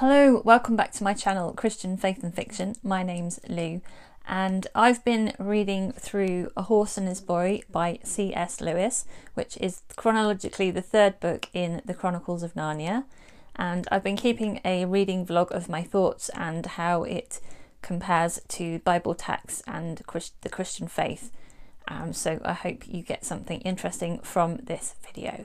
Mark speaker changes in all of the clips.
Speaker 1: Hello, welcome back to my channel, Christian Faith and Fiction. My name's Lou, and I've been reading through A Horse and His Boy by C.S. Lewis, which is chronologically the third book in the Chronicles of Narnia. And I've been keeping a reading vlog of my thoughts and how it compares to Bible texts and the Christian faith. Um, so I hope you get something interesting from this video.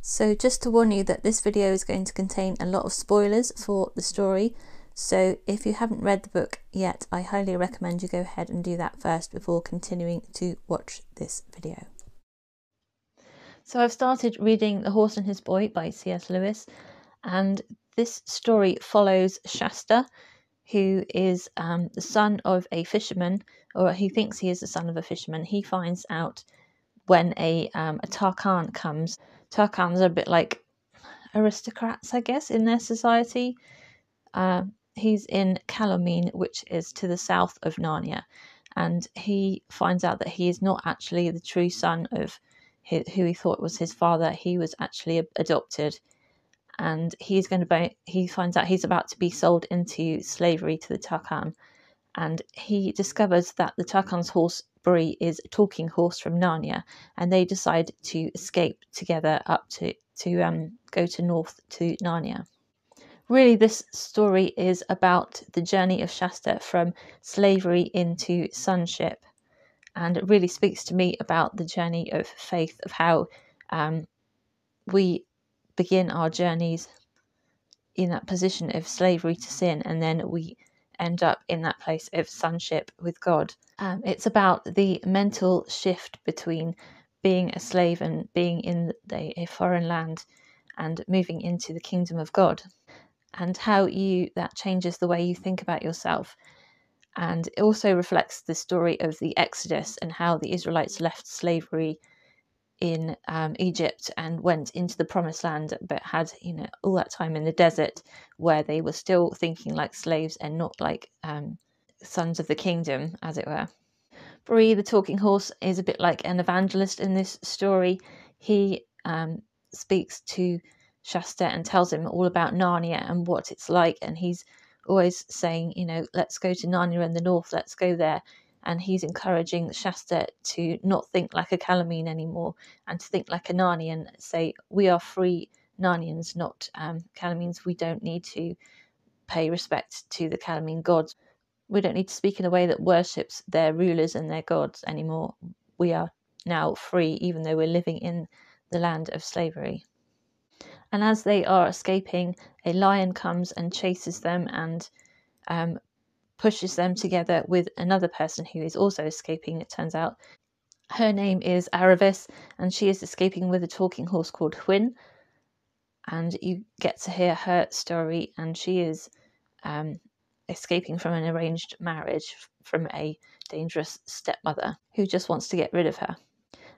Speaker 1: So just to warn you that this video is going to contain a lot of spoilers for the story. So if you haven't read the book yet, I highly recommend you go ahead and do that first before continuing to watch this video. So I've started reading The Horse and His Boy by C.S. Lewis, and this story follows Shasta, who is um, the son of a fisherman, or he thinks he is the son of a fisherman. He finds out when a, um, a Tarkaan comes. Tarkaans are a bit like aristocrats, I guess, in their society. Uh, he's in Calormene, which is to the south of Narnia, and he finds out that he is not actually the true son of who he thought was his father. He was actually adopted and he's going to be he finds out he's about to be sold into slavery to the Tarkaan and he discovers that the Tarkaan's horse Bree is talking horse from Narnia and they decide to escape together up to to um, go to north to Narnia. Really, this story is about the journey of Shasta from slavery into sonship, and it really speaks to me about the journey of faith, of how um, we begin our journeys in that position of slavery to sin, and then we end up in that place of sonship with God. Um, it's about the mental shift between being a slave and being in a foreign land and moving into the kingdom of God, and how you that changes the way you think about yourself. And it also reflects the story of the Exodus and how the Israelites left slavery in um, Egypt and went into the promised land, but had, you know, all that time in the desert where they were still thinking like slaves and not like um, sons of the kingdom, as it were. Bree, the talking horse, is a bit like an evangelist in this story. He um, speaks to Shasta and tells him all about Narnia and what it's like, and he's always saying, you know, let's go to Narnia in the north, let's go there and he's encouraging Shasta to not think like a Calormene anymore and to think like a Narnian. Say we are free Narnians, not um, Calormenes. We don't need to pay respect to the Calormene gods. We don't need to speak in a way that worships their rulers and their gods anymore. We are now free, even though we're living in the land of slavery. And as they are escaping, a lion comes and chases them and um, pushes them together with another person who is also escaping, it turns out. Her name is Aravis, and she is escaping with a talking horse called Hwin. And you get to hear her story, and she is um, escaping from an arranged marriage from a dangerous stepmother who just wants to get rid of her.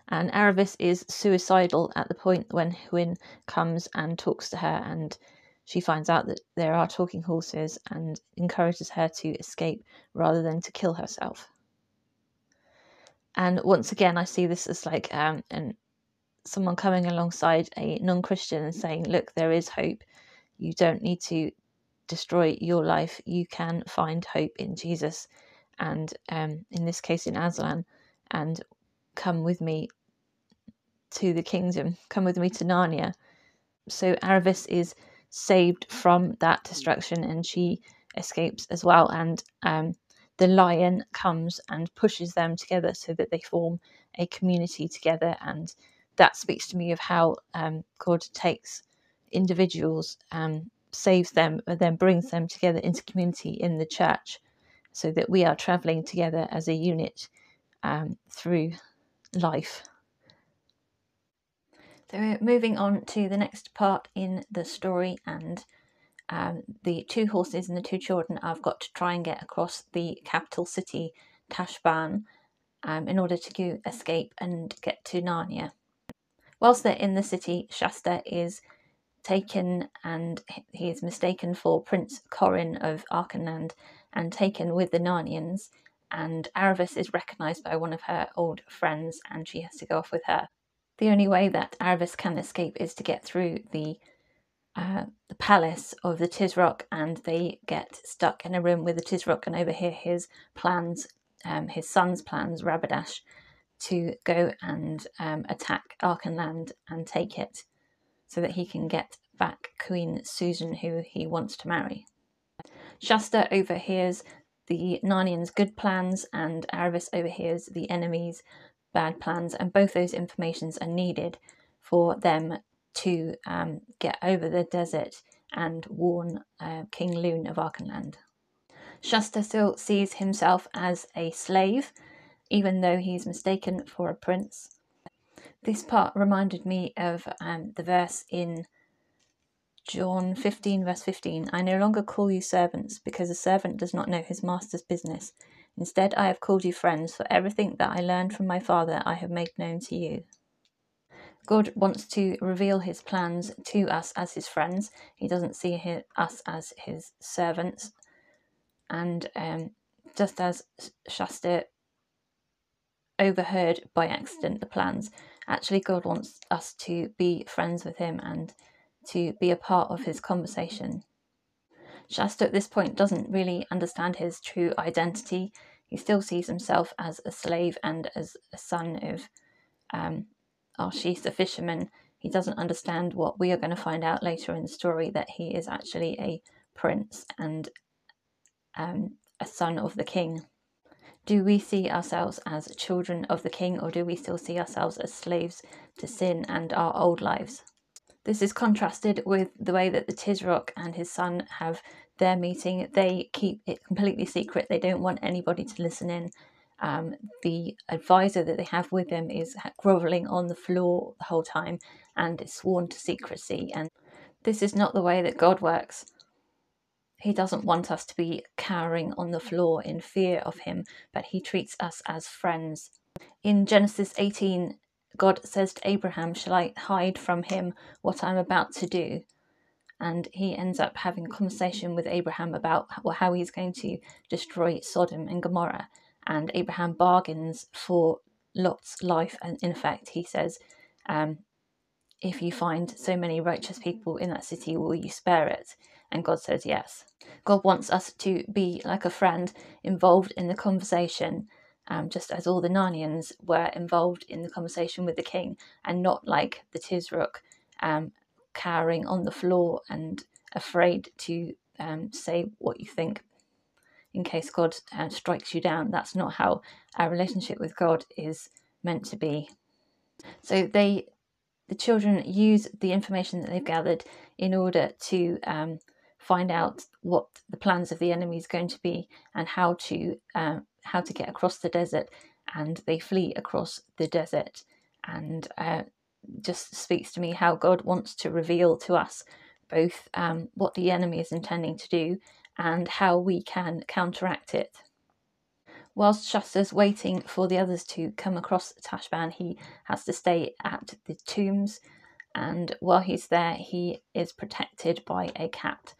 Speaker 1: And Aravis is suicidal at the point when Hwin comes and talks to her and she finds out that there are talking horses and encourages her to escape rather than to kill herself. And once again, I see this as like um, and someone coming alongside a non-Christian and saying, "Look, there is hope. You don't need to destroy your life. You can find hope in Jesus, and um, in this case, in Aslan, and come with me to the kingdom. Come with me to Narnia." So Aravis is saved from that destruction and she escapes as well. And um, the lion comes and pushes them together so that they form a community together. And that speaks to me of how um, God takes individuals, um, saves them, and then brings them together into community in the church so that we are traveling together as a unit um, through life. So we're moving on to the next part in the story, and um, the two horses and the two children I've got to try and get across the capital city, Tashbaan, um, in order to escape and get to Narnia. Whilst they're in the city, Shasta is taken and he is mistaken for Prince Corin of Archenland and taken with the Narnians. And Aravis is recognised by one of her old friends and she has to go off with her. The only way that Aravis can escape is to get through the uh, the palace of the Tisroc, and they get stuck in a room with the Tisroc and overhear his plans, um, his son's plans, Rabadash, to go and um, attack Archenland and take it so that he can get back Queen Susan, who he wants to marry. Shasta overhears the Narnians' good plans, and Aravis overhears the enemy's bad plans, and both those informations are needed for them to um, get over the desert and warn uh, King Lune of Archenland. Shasta still sees himself as a slave, even though he's mistaken for a prince. This part reminded me of um, the verse in John 15, verse 15 I no longer call you servants, because a servant does not know his master's business. Instead, I have called you friends, for everything that I learned from my Father I have made known to you. God wants to reveal his plans to us as his friends. He doesn't see us as his servants. And um, just as Shasta overheard by accident the plans, actually, God wants us to be friends with him and to be a part of his conversation. Shasta at this point doesn't really understand his true identity. He still sees himself as a slave and as a son of um, Arshees, the fisherman. He doesn't understand what we are going to find out later in the story that he is actually a prince and um, a son of the king. Do we see ourselves as children of the king, or do we still see ourselves as slaves to sin and our old lives? This is contrasted with the way that the Tisroc and his son have their meeting. They keep it completely secret. They don't want anybody to listen in. Um, the advisor that they have with them is groveling on the floor the whole time and is sworn to secrecy. And this is not the way that God works. He doesn't want us to be cowering on the floor in fear of Him, but He treats us as friends. In Genesis 18, God says to Abraham, Shall I hide from him what I'm about to do? And he ends up having a conversation with Abraham about how he's going to destroy Sodom and Gomorrah. And Abraham bargains for Lot's life. And in effect, he says, um, If you find so many righteous people in that city, will you spare it? And God says yes. God wants us to be like a friend involved in the conversation um, just as all the Narnians were involved in the conversation with the king, and not like the Tisroc, um, cowering on the floor and afraid to um, say what you think in case God uh, strikes you down. That's not how our relationship with God is meant to be. So they, the children, use the information that they've gathered in order to um, find out what the plans of the enemy is going to be and how to uh, how to get across the desert, and they flee across the desert, and uh, just speaks to me how God wants to reveal to us both um, what the enemy is intending to do and how we can counteract it. Whilst Shasta's waiting for the others to come across Tashbaan, he has to stay at the tombs, and while he's there, he is protected by a cat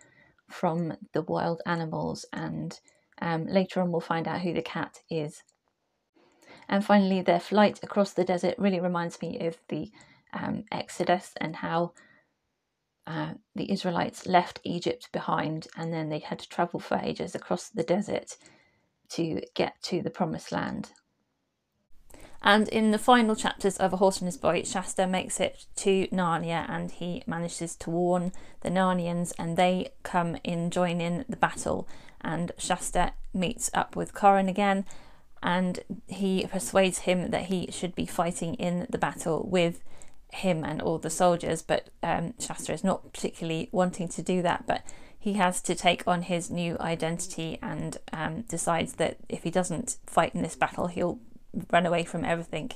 Speaker 1: from the wild animals and um, later on, we'll find out who the cat is. And finally, their flight across the desert really reminds me of the um, Exodus and how uh, the Israelites left Egypt behind and then they had to travel for ages across the desert to get to the promised land. And in the final chapters of A Horse and His Boy, Shasta makes it to Narnia and he manages to warn the Narnians, and they come in, join in the battle. And Shasta meets up with Corin again, and he persuades him that he should be fighting in the battle with him and all the soldiers. But um, Shasta is not particularly wanting to do that, but he has to take on his new identity and um, decides that if he doesn't fight in this battle, he'll run away from everything.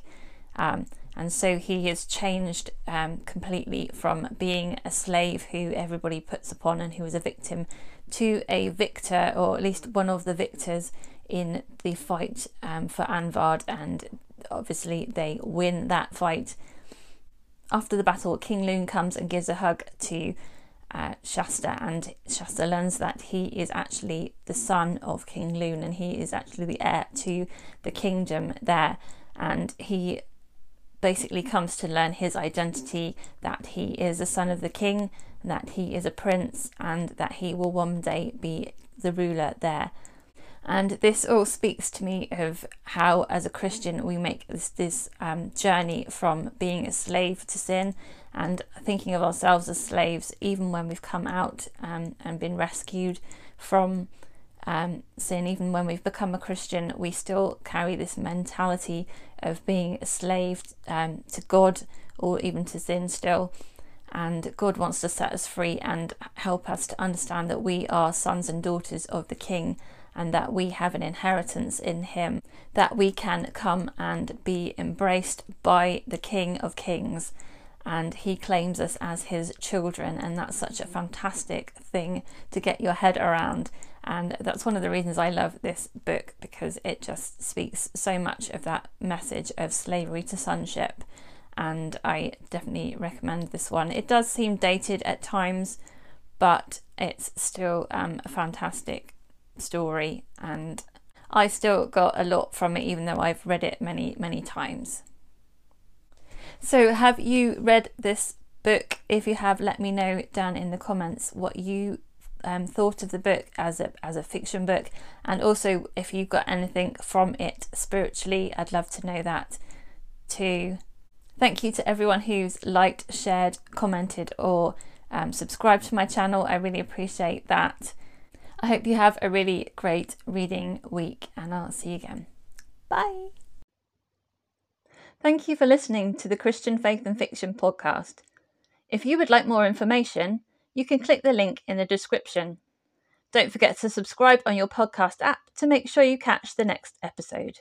Speaker 1: Um, And so he has changed um, completely from being a slave who everybody puts upon and who is a victim to a victor, or at least one of the victors in the fight um, for Anvard. And obviously, they win that fight. After the battle, King Lune comes and gives a hug to uh, Shasta, and Shasta learns that he is actually the son of King Lune and he is actually the heir to the kingdom there. And he basically comes to learn his identity that he is a son of the king, that he is a prince, and that he will one day be the ruler there. And this all speaks to me of how, as a Christian, we make this, this um, journey from being a slave to sin and thinking of ourselves as slaves, even when we've come out um, and been rescued from um, sin, even when we've become a Christian, we still carry this mentality of being a slave um, to God or even to sin still. And God wants to set us free and help us to understand that we are sons and daughters of the King and that we have an inheritance in Him, that we can come and be embraced by the King of Kings. And he claims us as his children, and that's such a fantastic thing to get your head around and that's one of the reasons I love this book because it just speaks so much of that message of slavery to sonship. And I definitely recommend this one. It does seem dated at times, but it's still um, a fantastic story. And I still got a lot from it, even though I've read it many, many times. So, have you read this book? If you have, let me know down in the comments what you um, thought of the book as a as a fiction book, and also if you've got anything from it spiritually, I'd love to know that too. Thank you to everyone who's liked, shared, commented, or um, subscribed to my channel. I really appreciate that. I hope you have a really great reading week, and I'll see you again. Bye. Thank you for listening to the Christian Faith and Fiction podcast. If you would like more information, you can click the link in the description. Don't forget to subscribe on your podcast app to make sure you catch the next episode.